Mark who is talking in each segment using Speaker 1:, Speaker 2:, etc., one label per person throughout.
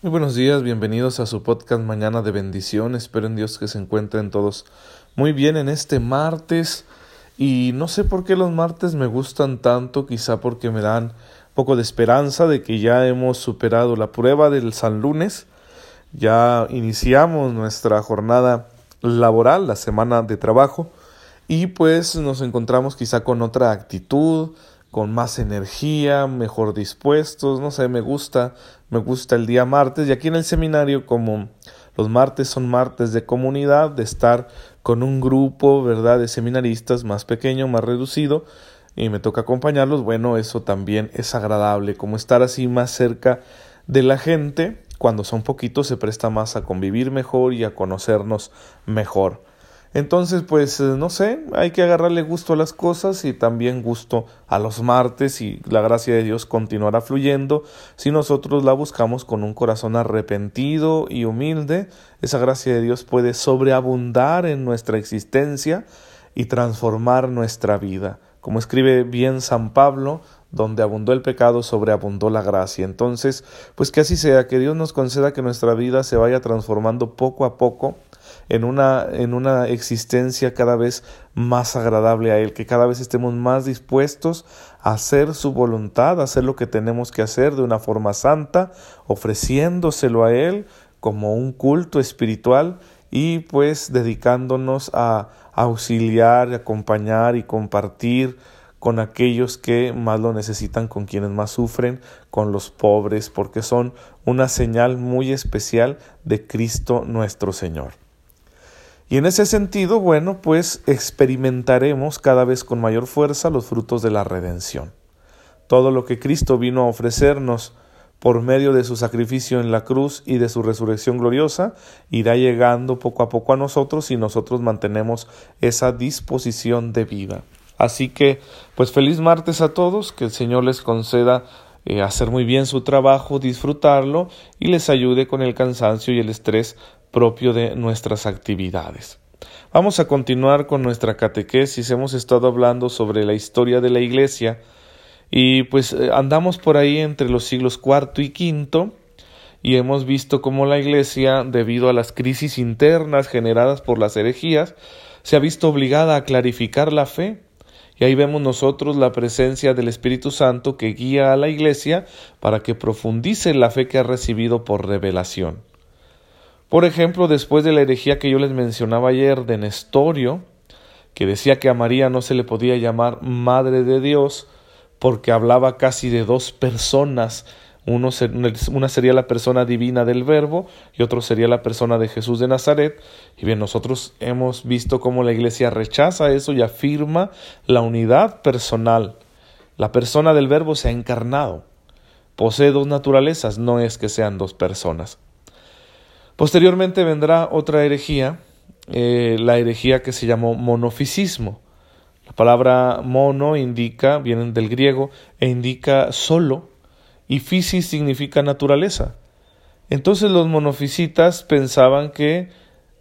Speaker 1: Muy buenos días, bienvenidos a su podcast Mañana de Bendición. Espero en Dios que se encuentren todos muy bien en este martes. Y no sé por qué los martes me gustan tanto, quizá porque me dan un poco de esperanza de que ya hemos superado la prueba del San Lunes. Ya iniciamos nuestra jornada laboral, la semana de trabajo, y pues nos encontramos quizá con otra actitud, con más energía, mejor dispuestos, no sé, me gusta, me gusta el día martes y aquí en el seminario como los martes son martes de comunidad, de estar con un grupo, ¿verdad?, de seminaristas más pequeño, más reducido y me toca acompañarlos, bueno, eso también es agradable, como estar así más cerca de la gente, cuando son poquitos se presta más a convivir mejor y a conocernos mejor. Entonces, pues eh, no sé, hay que agarrarle gusto a las cosas y también gusto a los martes y la gracia de Dios continuará fluyendo si nosotros la buscamos con un corazón arrepentido y humilde. Esa gracia de Dios puede sobreabundar en nuestra existencia y transformar nuestra vida. Como escribe bien San Pablo, donde abundó el pecado, sobreabundó la gracia. Entonces, pues que así sea, que Dios nos conceda que nuestra vida se vaya transformando poco a poco en una, en una existencia cada vez más agradable a Él, que cada vez estemos más dispuestos a hacer su voluntad, a hacer lo que tenemos que hacer de una forma santa, ofreciéndoselo a Él como un culto espiritual y pues dedicándonos a auxiliar, acompañar y compartir con aquellos que más lo necesitan, con quienes más sufren, con los pobres, porque son una señal muy especial de Cristo nuestro Señor. Y en ese sentido, bueno, pues experimentaremos cada vez con mayor fuerza los frutos de la redención. Todo lo que Cristo vino a ofrecernos por medio de su sacrificio en la cruz y de su resurrección gloriosa, irá llegando poco a poco a nosotros si nosotros mantenemos esa disposición de vida. Así que, pues feliz martes a todos, que el Señor les conceda eh, hacer muy bien su trabajo, disfrutarlo y les ayude con el cansancio y el estrés propio de nuestras actividades. Vamos a continuar con nuestra catequesis. Hemos estado hablando sobre la historia de la Iglesia y pues eh, andamos por ahí entre los siglos cuarto y quinto y hemos visto cómo la Iglesia, debido a las crisis internas generadas por las herejías, se ha visto obligada a clarificar la fe. Y ahí vemos nosotros la presencia del Espíritu Santo que guía a la Iglesia para que profundice la fe que ha recibido por revelación. Por ejemplo, después de la herejía que yo les mencionaba ayer de Nestorio, que decía que a María no se le podía llamar Madre de Dios porque hablaba casi de dos personas, una sería la persona divina del Verbo y otro sería la persona de Jesús de Nazaret. Y bien, nosotros hemos visto cómo la Iglesia rechaza eso y afirma la unidad personal. La persona del Verbo se ha encarnado. Posee dos naturalezas, no es que sean dos personas. Posteriormente vendrá otra herejía, eh, la herejía que se llamó monofisismo. La palabra mono indica, viene del griego, e indica solo, y fisis significa naturaleza. Entonces los monofisitas pensaban que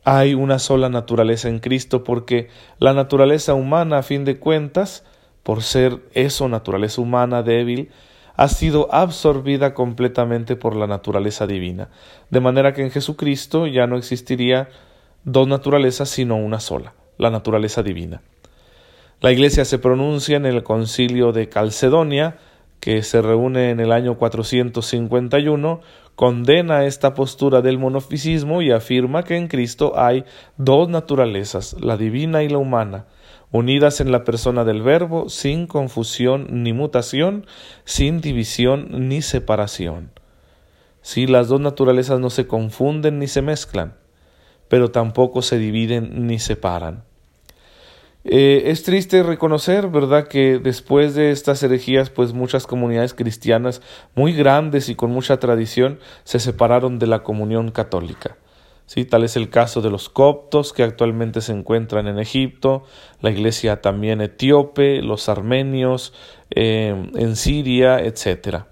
Speaker 1: hay una sola naturaleza en Cristo porque la naturaleza humana, a fin de cuentas, por ser eso, naturaleza humana débil, ha sido absorbida completamente por la naturaleza divina, de manera que en Jesucristo ya no existiría dos naturalezas sino una sola, la naturaleza divina. La Iglesia se pronuncia en el concilio de Calcedonia, que se reúne en el año 451, condena esta postura del monofisismo y afirma que en Cristo hay dos naturalezas, la divina y la humana, unidas en la persona del Verbo, sin confusión ni mutación, sin división ni separación. Si las dos naturalezas no se confunden ni se mezclan, pero tampoco se dividen ni separan. Eh, es triste reconocer, ¿verdad?, que después de estas herejías, pues muchas comunidades cristianas muy grandes y con mucha tradición se separaron de la comunión católica. ¿Sí? Tal es el caso de los coptos que actualmente se encuentran en Egipto, la iglesia también etíope, los armenios eh, en Siria, etc.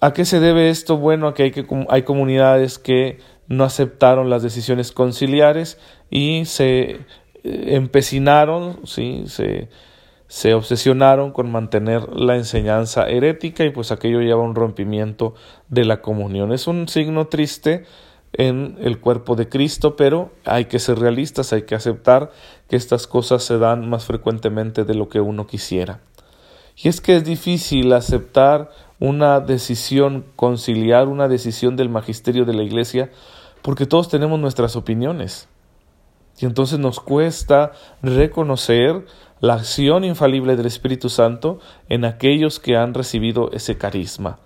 Speaker 1: ¿A qué se debe esto? Bueno, a que hay, que hay comunidades que no aceptaron las decisiones conciliares y se eh, empecinaron, ¿sí? se se obsesionaron con mantener la enseñanza herética y pues aquello lleva un rompimiento de la comunión. Es un signo triste en el cuerpo de Cristo, pero hay que ser realistas, hay que aceptar que estas cosas se dan más frecuentemente de lo que uno quisiera. Y es que es difícil aceptar una decisión, conciliar una decisión del magisterio de la Iglesia, porque todos tenemos nuestras opiniones. Y entonces nos cuesta reconocer la acción infalible del Espíritu Santo en aquellos que han recibido ese carisma.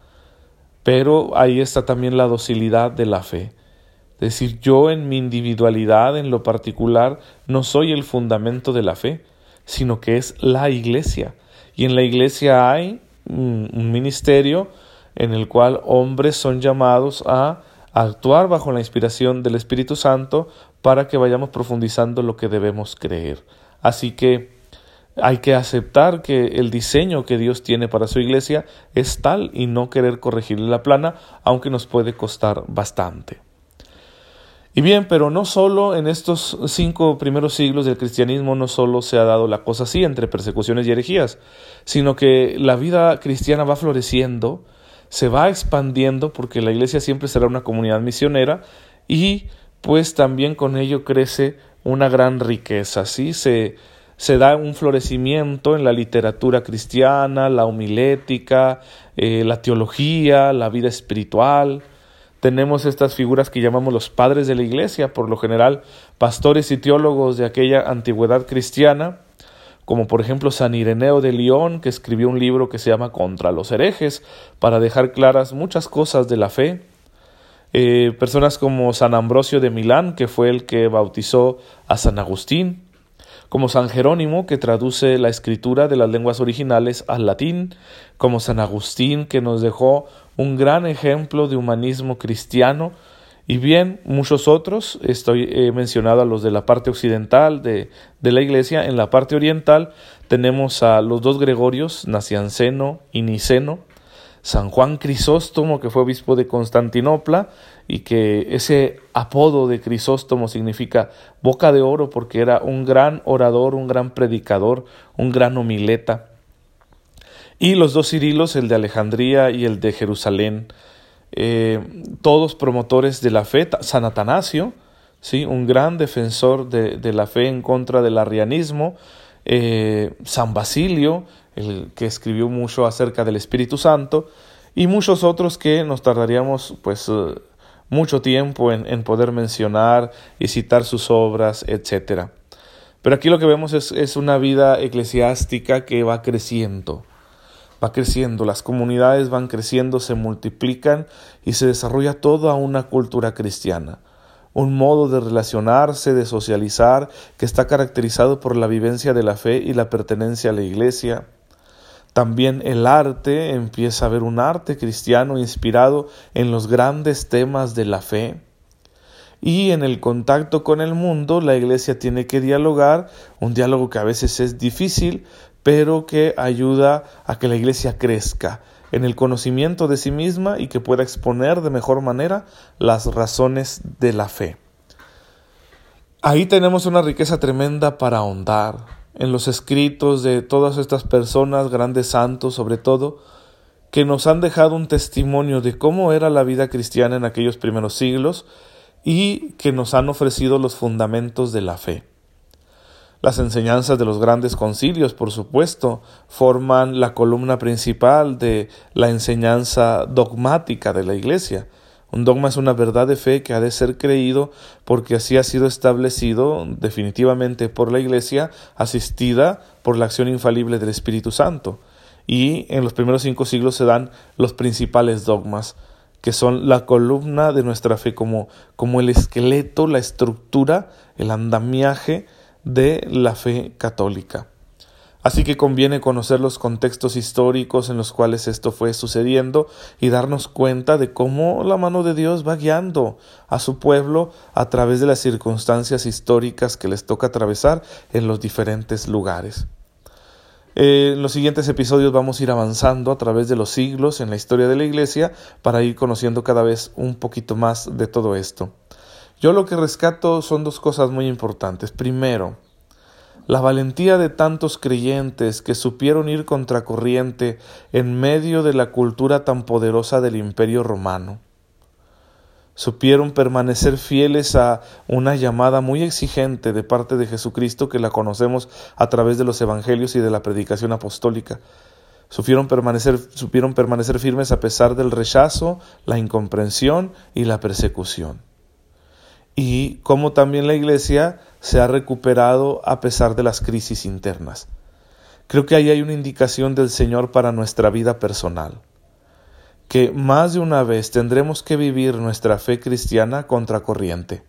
Speaker 1: Pero ahí está también la docilidad de la fe. Decir, yo en mi individualidad, en lo particular, no soy el fundamento de la fe, sino que es la iglesia. Y en la iglesia hay un ministerio en el cual hombres son llamados a actuar bajo la inspiración del Espíritu Santo para que vayamos profundizando lo que debemos creer. Así que hay que aceptar que el diseño que Dios tiene para su iglesia es tal y no querer corregirle la plana, aunque nos puede costar bastante. Y bien, pero no solo en estos cinco primeros siglos del cristianismo no solo se ha dado la cosa así entre persecuciones y herejías, sino que la vida cristiana va floreciendo, se va expandiendo porque la iglesia siempre será una comunidad misionera y pues también con ello crece una gran riqueza, ¿sí? Se, se da un florecimiento en la literatura cristiana, la homilética, eh, la teología, la vida espiritual, tenemos estas figuras que llamamos los padres de la iglesia, por lo general pastores y teólogos de aquella antigüedad cristiana, como por ejemplo San Ireneo de León, que escribió un libro que se llama Contra los herejes, para dejar claras muchas cosas de la fe. Eh, personas como San Ambrosio de Milán, que fue el que bautizó a San Agustín, como San Jerónimo, que traduce la escritura de las lenguas originales al latín, como San Agustín, que nos dejó un gran ejemplo de humanismo cristiano, y bien, muchos otros, estoy he mencionado a los de la parte occidental de, de, la iglesia, en la parte oriental tenemos a los dos Gregorios, Nacianceno y Niceno, San Juan Crisóstomo, que fue obispo de Constantinopla, y que ese apodo de Crisóstomo significa boca de oro porque era un gran orador, un gran predicador, un gran homileta. Y los dos Cirilos, el de Alejandría y el de Jerusalén, eh, todos promotores de la fe, San Atanasio, ¿sí? un gran defensor de, la fe en contra del arrianismo, eh, San Basilio, el que escribió mucho acerca del Espíritu Santo, y muchos otros que nos tardaríamos pues eh, mucho tiempo en, poder mencionar y citar sus obras, etc. Pero aquí lo que vemos es una vida eclesiástica que va creciendo, va creciendo, las comunidades van creciendo, se multiplican y se desarrolla toda una cultura cristiana un modo de relacionarse, de socializar, que está caracterizado por la vivencia de la fe y la pertenencia a la iglesia, también el arte empieza a ver un arte cristiano inspirado en los grandes temas de la fe. Y en el contacto con el mundo, la iglesia tiene que dialogar, un diálogo que a veces es difícil, pero que ayuda a que la iglesia crezca en el conocimiento de sí misma y que pueda exponer de mejor manera las razones de la fe. Ahí tenemos una riqueza tremenda para ahondar, en los escritos de todas estas personas, grandes santos sobre todo, que nos han dejado un testimonio de cómo era la vida cristiana en aquellos primeros siglos y que nos han ofrecido los fundamentos de la fe. Las enseñanzas de los grandes concilios, por supuesto, forman la columna principal de la enseñanza dogmática de la Iglesia, un dogma es una verdad de fe que ha de ser creído porque así ha sido establecido definitivamente por la Iglesia, asistida por la acción infalible del Espíritu Santo. Y en los primeros cinco siglos se dan los principales dogmas, que son la columna de nuestra fe, como, como el esqueleto, la estructura, el andamiaje de la fe católica. Así que conviene conocer los contextos históricos en los cuales esto fue sucediendo y darnos cuenta de cómo la mano de Dios va guiando a su pueblo a través de las circunstancias históricas que les toca atravesar en los diferentes lugares. Eh, en los siguientes episodios vamos a ir avanzando a través de los siglos en la historia de la Iglesia para ir conociendo cada vez un poquito más de todo esto. Yo lo que rescato son dos cosas muy importantes. Primero, la valentía de tantos creyentes que supieron ir contracorriente en medio de la cultura tan poderosa del imperio romano. Supieron permanecer fieles a una llamada muy exigente de parte de Jesucristo que la conocemos a través de los evangelios y de la predicación apostólica. Supieron permanecer, supieron permanecer firmes a pesar del rechazo, la incomprensión y la persecución y cómo también la Iglesia se ha recuperado a pesar de las crisis internas. Creo que ahí hay una indicación del Señor para nuestra vida personal, que más de una vez tendremos que vivir nuestra fe cristiana contracorriente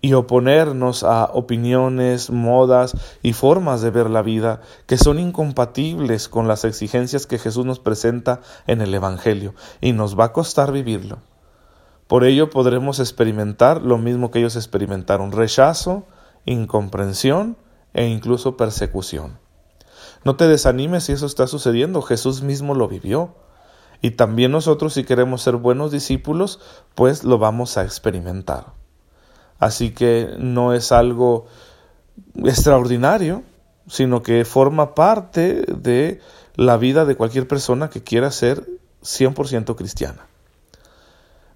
Speaker 1: y oponernos a opiniones, modas y formas de ver la vida que son incompatibles con las exigencias que Jesús nos presenta en el Evangelio, y nos va a costar vivirlo. Por ello podremos experimentar lo mismo que ellos experimentaron, rechazo, incomprensión e incluso persecución. No te desanimes si eso está sucediendo, Jesús mismo lo vivió. Y también nosotros si queremos ser buenos discípulos, pues lo vamos a experimentar. Así que no es algo extraordinario, sino que forma parte de la vida de cualquier persona que quiera ser 100% cristiana.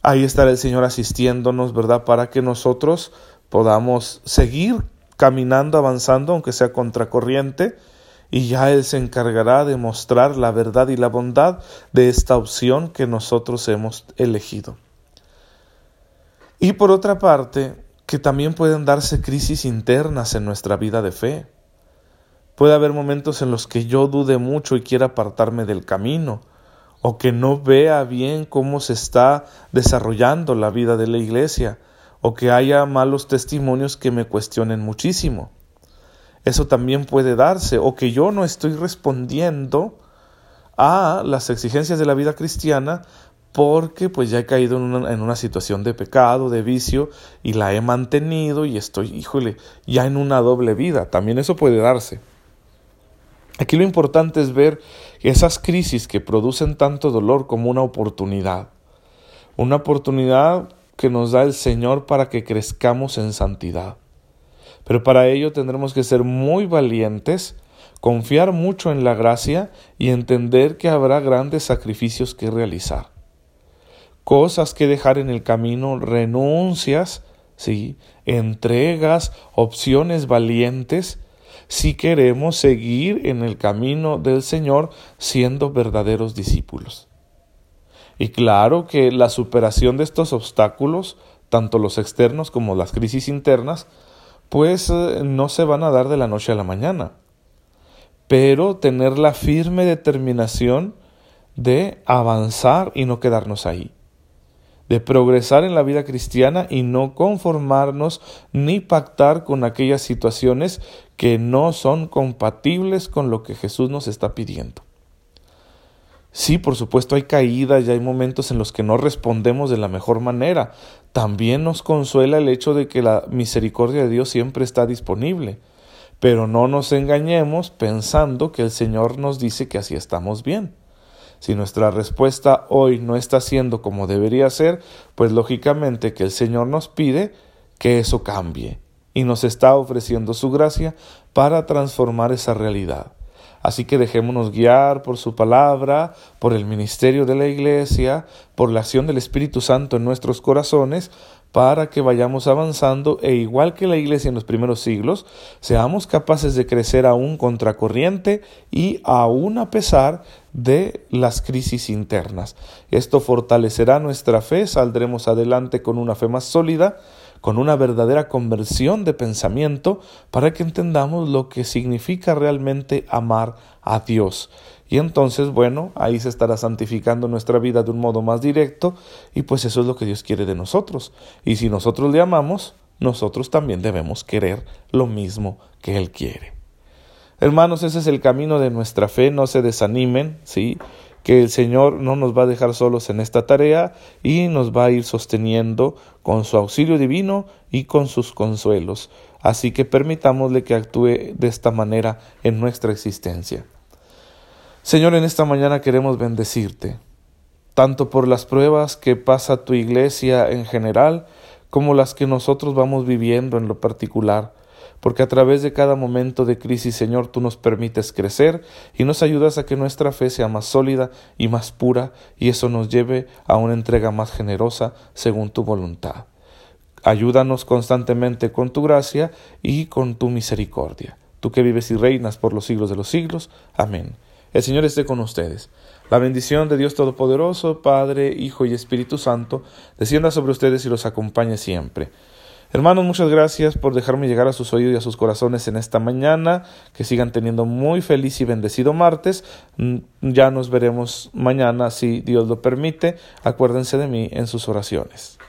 Speaker 1: Ahí estará el Señor asistiéndonos, ¿verdad? Para que nosotros podamos seguir caminando, avanzando, aunque sea contracorriente, y ya Él se encargará de mostrar la verdad y la bondad de esta opción que nosotros hemos elegido. Y por otra parte, que también pueden darse crisis internas en nuestra vida de fe. Puede haber momentos en los que yo dude mucho y quiera apartarme del camino, o que no vea bien cómo se está desarrollando la vida de la iglesia, o que haya malos testimonios que me cuestionen muchísimo. Eso también puede darse, o que yo no estoy respondiendo a las exigencias de la vida cristiana porque pues ya he caído en una, en una, situación de pecado, de vicio, y la he mantenido y estoy, híjole, ya en una doble vida. También eso puede darse. Aquí lo importante es ver esas crisis que producen tanto dolor como una oportunidad. Una oportunidad que nos da el Señor para que crezcamos en santidad. Pero para ello tendremos que ser muy valientes, confiar mucho en la gracia y entender que habrá grandes sacrificios que realizar. Cosas que dejar en el camino, renuncias, sí, entregas, opciones valientes si queremos seguir en el camino del Señor siendo verdaderos discípulos. Y claro que la superación de estos obstáculos, tanto los externos como las crisis internas, pues eh, no se van a dar de la noche a la mañana. Pero tener la firme determinación de avanzar y no quedarnos ahí de progresar en la vida cristiana y no conformarnos ni pactar con aquellas situaciones que no son compatibles con lo que Jesús nos está pidiendo. Sí, por supuesto hay caídas y hay momentos en los que no respondemos de la mejor manera. También nos consuela el hecho de que la misericordia de Dios siempre está disponible. Pero no nos engañemos pensando que el Señor nos dice que así estamos bien. Si nuestra respuesta hoy no está siendo como debería ser, pues lógicamente que el Señor nos pide que eso cambie y nos está ofreciendo su gracia para transformar esa realidad. Así que dejémonos guiar por su palabra, por el ministerio de la Iglesia, por la acción del Espíritu Santo en nuestros corazones, para que vayamos avanzando e igual que la iglesia en los primeros siglos, seamos capaces de crecer aún contracorriente y aún a pesar de las crisis internas. Esto fortalecerá nuestra fe, saldremos adelante con una fe más sólida, con una verdadera conversión de pensamiento, para que entendamos lo que significa realmente amar a Dios y entonces, bueno, ahí se estará santificando nuestra vida de un modo más directo y pues eso es lo que Dios quiere de nosotros. Y si nosotros le amamos, nosotros también debemos querer lo mismo que Él quiere. Hermanos, ese es el camino de nuestra fe, no se desanimen, ¿sí? Que el Señor no nos va a dejar solos en esta tarea y nos va a ir sosteniendo con su auxilio divino y con sus consuelos. Así que permitámosle que actúe de esta manera en nuestra existencia. Señor, en esta mañana queremos bendecirte, tanto por las pruebas que pasa tu iglesia en general, como las que nosotros vamos viviendo en lo particular, porque a través de cada momento de crisis, Señor, tú nos permites crecer y nos ayudas a que nuestra fe sea más sólida y más pura, y eso nos lleve a una entrega más generosa según tu voluntad. Ayúdanos constantemente con tu gracia y con tu misericordia. Tú que vives y reinas por los siglos de los siglos. Amén. El Señor esté con ustedes. La bendición de Dios Todopoderoso, Padre, Hijo y Espíritu Santo, descienda sobre ustedes y los acompañe siempre. Hermanos, muchas gracias por dejarme llegar a sus oídos y a sus corazones en esta mañana. Que sigan teniendo muy feliz y bendecido martes. Mm, ya nos veremos mañana si Dios lo permite. Acuérdense de mí en sus oraciones.